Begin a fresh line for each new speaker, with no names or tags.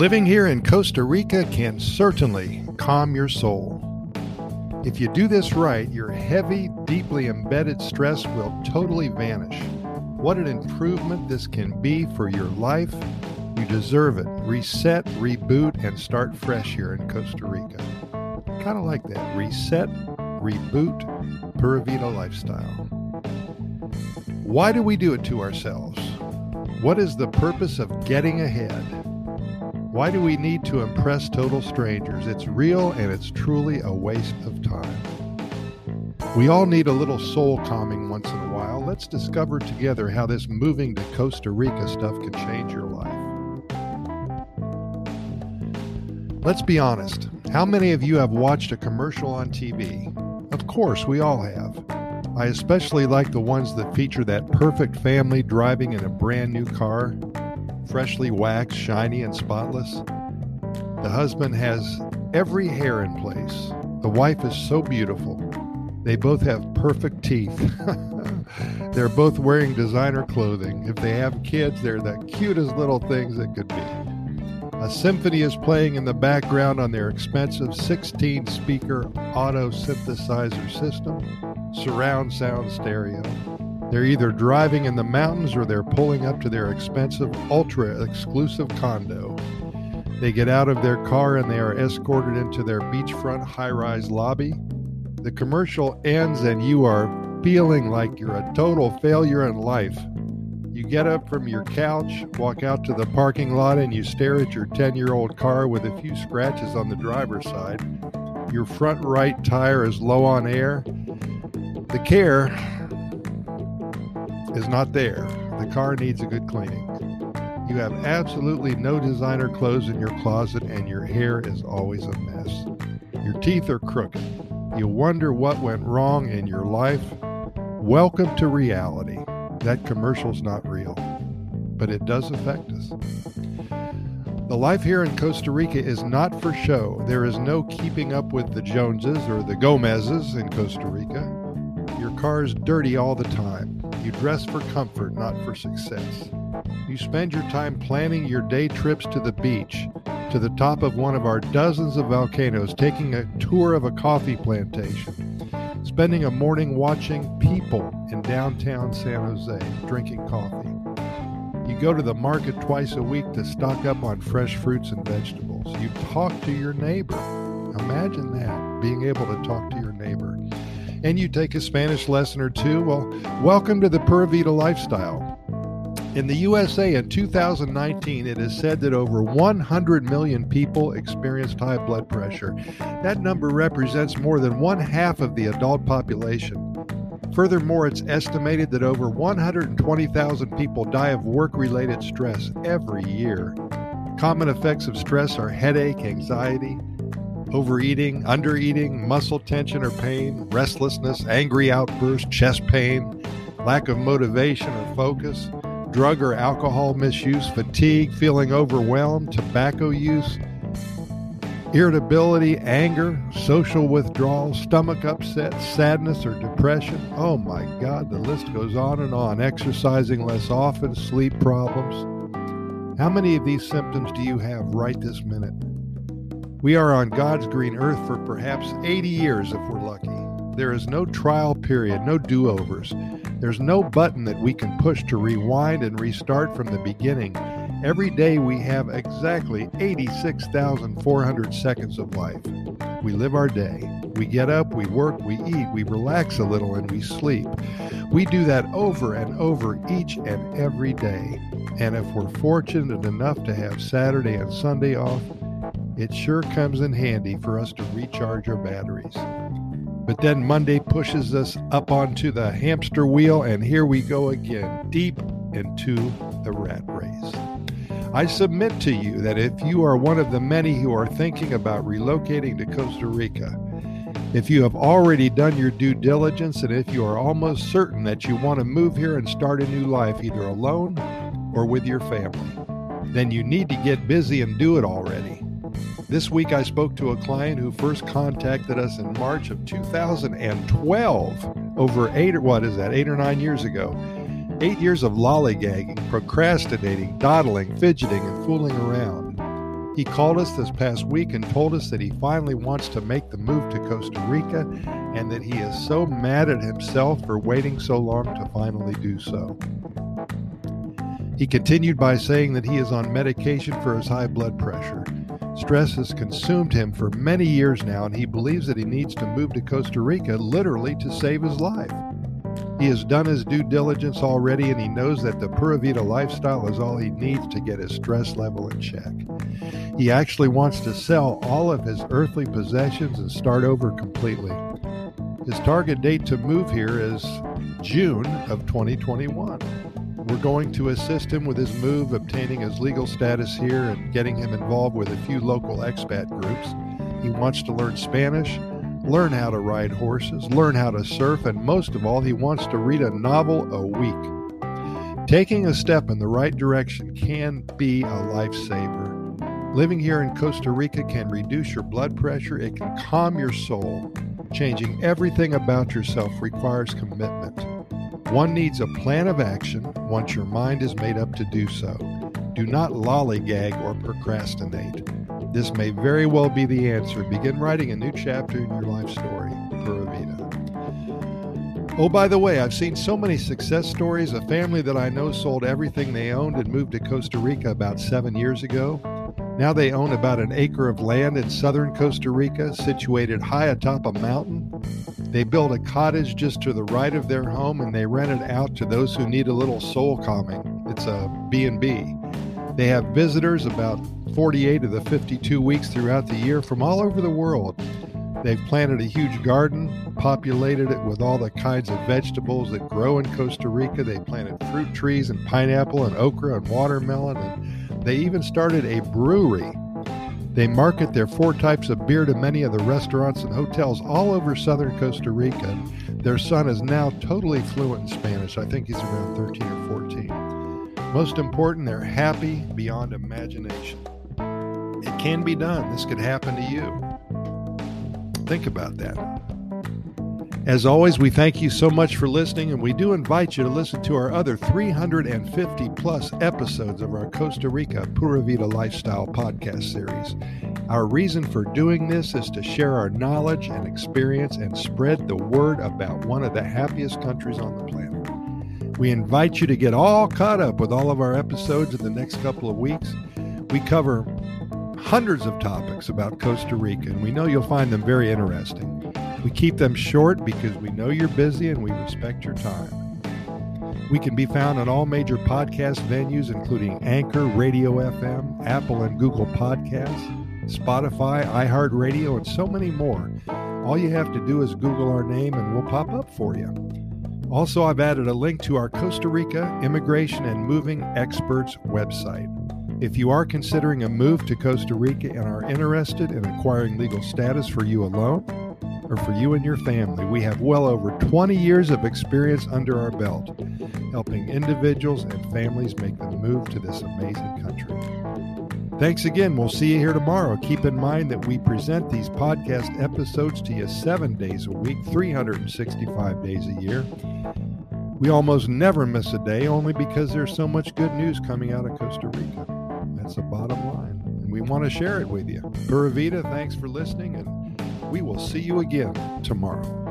Living here in Costa Rica can certainly calm your soul. If you do this right, your heavy, deeply embedded stress will totally vanish. What an improvement this can be for your life. You deserve it. Reset, reboot, and start fresh here in Costa Rica. Kind of like that. Reset, reboot, Pura Vida lifestyle. Why do we do it to ourselves? What is the purpose of getting ahead? Why do we need to impress total strangers? It's real and it's truly a waste of time. We all need a little soul calming once in a while. Let's discover together how this moving to Costa Rica stuff can change your life. Let's be honest. How many of you have watched a commercial on TV? Of course, we all have. I especially like the ones that feature that perfect family driving in a brand new car freshly waxed, shiny, and spotless. The husband has every hair in place. The wife is so beautiful. They both have perfect teeth. they're both wearing designer clothing. If they have kids, they're the cutest little things that could be. A symphony is playing in the background on their expensive 16 speaker auto synthesizer system, surround sound stereo. They're either driving in the mountains or they're pulling up to their expensive, ultra exclusive condo. They get out of their car and they are escorted into their beachfront high rise lobby. The commercial ends and you are feeling like you're a total failure in life. You get up from your couch, walk out to the parking lot, and you stare at your 10 year old car with a few scratches on the driver's side. Your front right tire is low on air. The care is not there. The car needs a good cleaning. You have absolutely no designer clothes in your closet, and your hair is always a mess. Your teeth are crooked. You wonder what went wrong in your life. Welcome to reality. That commercial's not real, but it does affect us. The life here in Costa Rica is not for show. There is no keeping up with the Joneses or the Gomezes in Costa Rica. Your car's dirty all the time. You dress for comfort, not for success. You spend your time planning your day trips to the beach, to the top of one of our dozens of volcanoes, taking a tour of a coffee plantation, spending a morning watching people in downtown San Jose drinking coffee. You go to the market twice a week to stock up on fresh fruits and vegetables. You talk to your neighbor. Imagine that, being able to talk to your and you take a Spanish lesson or two, well, welcome to the Pura Vida lifestyle. In the USA in 2019, it is said that over 100 million people experienced high blood pressure. That number represents more than one half of the adult population. Furthermore, it's estimated that over 120,000 people die of work related stress every year. Common effects of stress are headache, anxiety, overeating, undereating, muscle tension or pain, restlessness, angry outbursts, chest pain, lack of motivation or focus, drug or alcohol misuse, fatigue, feeling overwhelmed, tobacco use, irritability, anger, social withdrawal, stomach upset, sadness or depression. Oh my God, the list goes on and on. Exercising less often, sleep problems. How many of these symptoms do you have right this minute? We are on God's green earth for perhaps 80 years if we're lucky. There is no trial period, no do overs. There's no button that we can push to rewind and restart from the beginning. Every day we have exactly 86,400 seconds of life. We live our day. We get up, we work, we eat, we relax a little, and we sleep. We do that over and over each and every day. And if we're fortunate enough to have Saturday and Sunday off, it sure comes in handy for us to recharge our batteries. But then Monday pushes us up onto the hamster wheel, and here we go again, deep into the rat race. I submit to you that if you are one of the many who are thinking about relocating to Costa Rica, if you have already done your due diligence, and if you are almost certain that you want to move here and start a new life either alone or with your family, then you need to get busy and do it already. This week, I spoke to a client who first contacted us in March of 2012, over eight or what is that, eight or nine years ago. Eight years of lollygagging, procrastinating, dawdling, fidgeting, and fooling around. He called us this past week and told us that he finally wants to make the move to Costa Rica and that he is so mad at himself for waiting so long to finally do so. He continued by saying that he is on medication for his high blood pressure. Stress has consumed him for many years now, and he believes that he needs to move to Costa Rica literally to save his life. He has done his due diligence already, and he knows that the Pura Vida lifestyle is all he needs to get his stress level in check. He actually wants to sell all of his earthly possessions and start over completely. His target date to move here is June of 2021. We're going to assist him with his move, obtaining his legal status here, and getting him involved with a few local expat groups. He wants to learn Spanish, learn how to ride horses, learn how to surf, and most of all, he wants to read a novel a week. Taking a step in the right direction can be a lifesaver. Living here in Costa Rica can reduce your blood pressure, it can calm your soul. Changing everything about yourself requires commitment. One needs a plan of action once your mind is made up to do so. Do not lollygag or procrastinate. This may very well be the answer. Begin writing a new chapter in your life story. Pura Vida. Oh, by the way, I've seen so many success stories. A family that I know sold everything they owned and moved to Costa Rica about seven years ago. Now they own about an acre of land in southern Costa Rica, situated high atop a mountain. They built a cottage just to the right of their home and they rent it out to those who need a little soul calming. It's a B&B. They have visitors about 48 of the 52 weeks throughout the year from all over the world. They've planted a huge garden, populated it with all the kinds of vegetables that grow in Costa Rica. They planted fruit trees and pineapple and okra and watermelon and they even started a brewery. They market their four types of beer to many of the restaurants and hotels all over southern Costa Rica. Their son is now totally fluent in Spanish. I think he's around 13 or 14. Most important, they're happy beyond imagination. It can be done. This could happen to you. Think about that. As always, we thank you so much for listening, and we do invite you to listen to our other 350 plus episodes of our Costa Rica Pura Vida Lifestyle podcast series. Our reason for doing this is to share our knowledge and experience and spread the word about one of the happiest countries on the planet. We invite you to get all caught up with all of our episodes in the next couple of weeks. We cover hundreds of topics about Costa Rica, and we know you'll find them very interesting. We keep them short because we know you're busy and we respect your time. We can be found on all major podcast venues, including Anchor, Radio FM, Apple and Google Podcasts, Spotify, iHeartRadio, and so many more. All you have to do is Google our name and we'll pop up for you. Also, I've added a link to our Costa Rica Immigration and Moving Experts website. If you are considering a move to Costa Rica and are interested in acquiring legal status for you alone, or for you and your family. We have well over 20 years of experience under our belt, helping individuals and families make the move to this amazing country. Thanks again. We'll see you here tomorrow. Keep in mind that we present these podcast episodes to you seven days a week, 365 days a year. We almost never miss a day only because there's so much good news coming out of Costa Rica. That's the bottom line. And we want to share it with you. Pura Vida, thanks for listening and we will see you again tomorrow.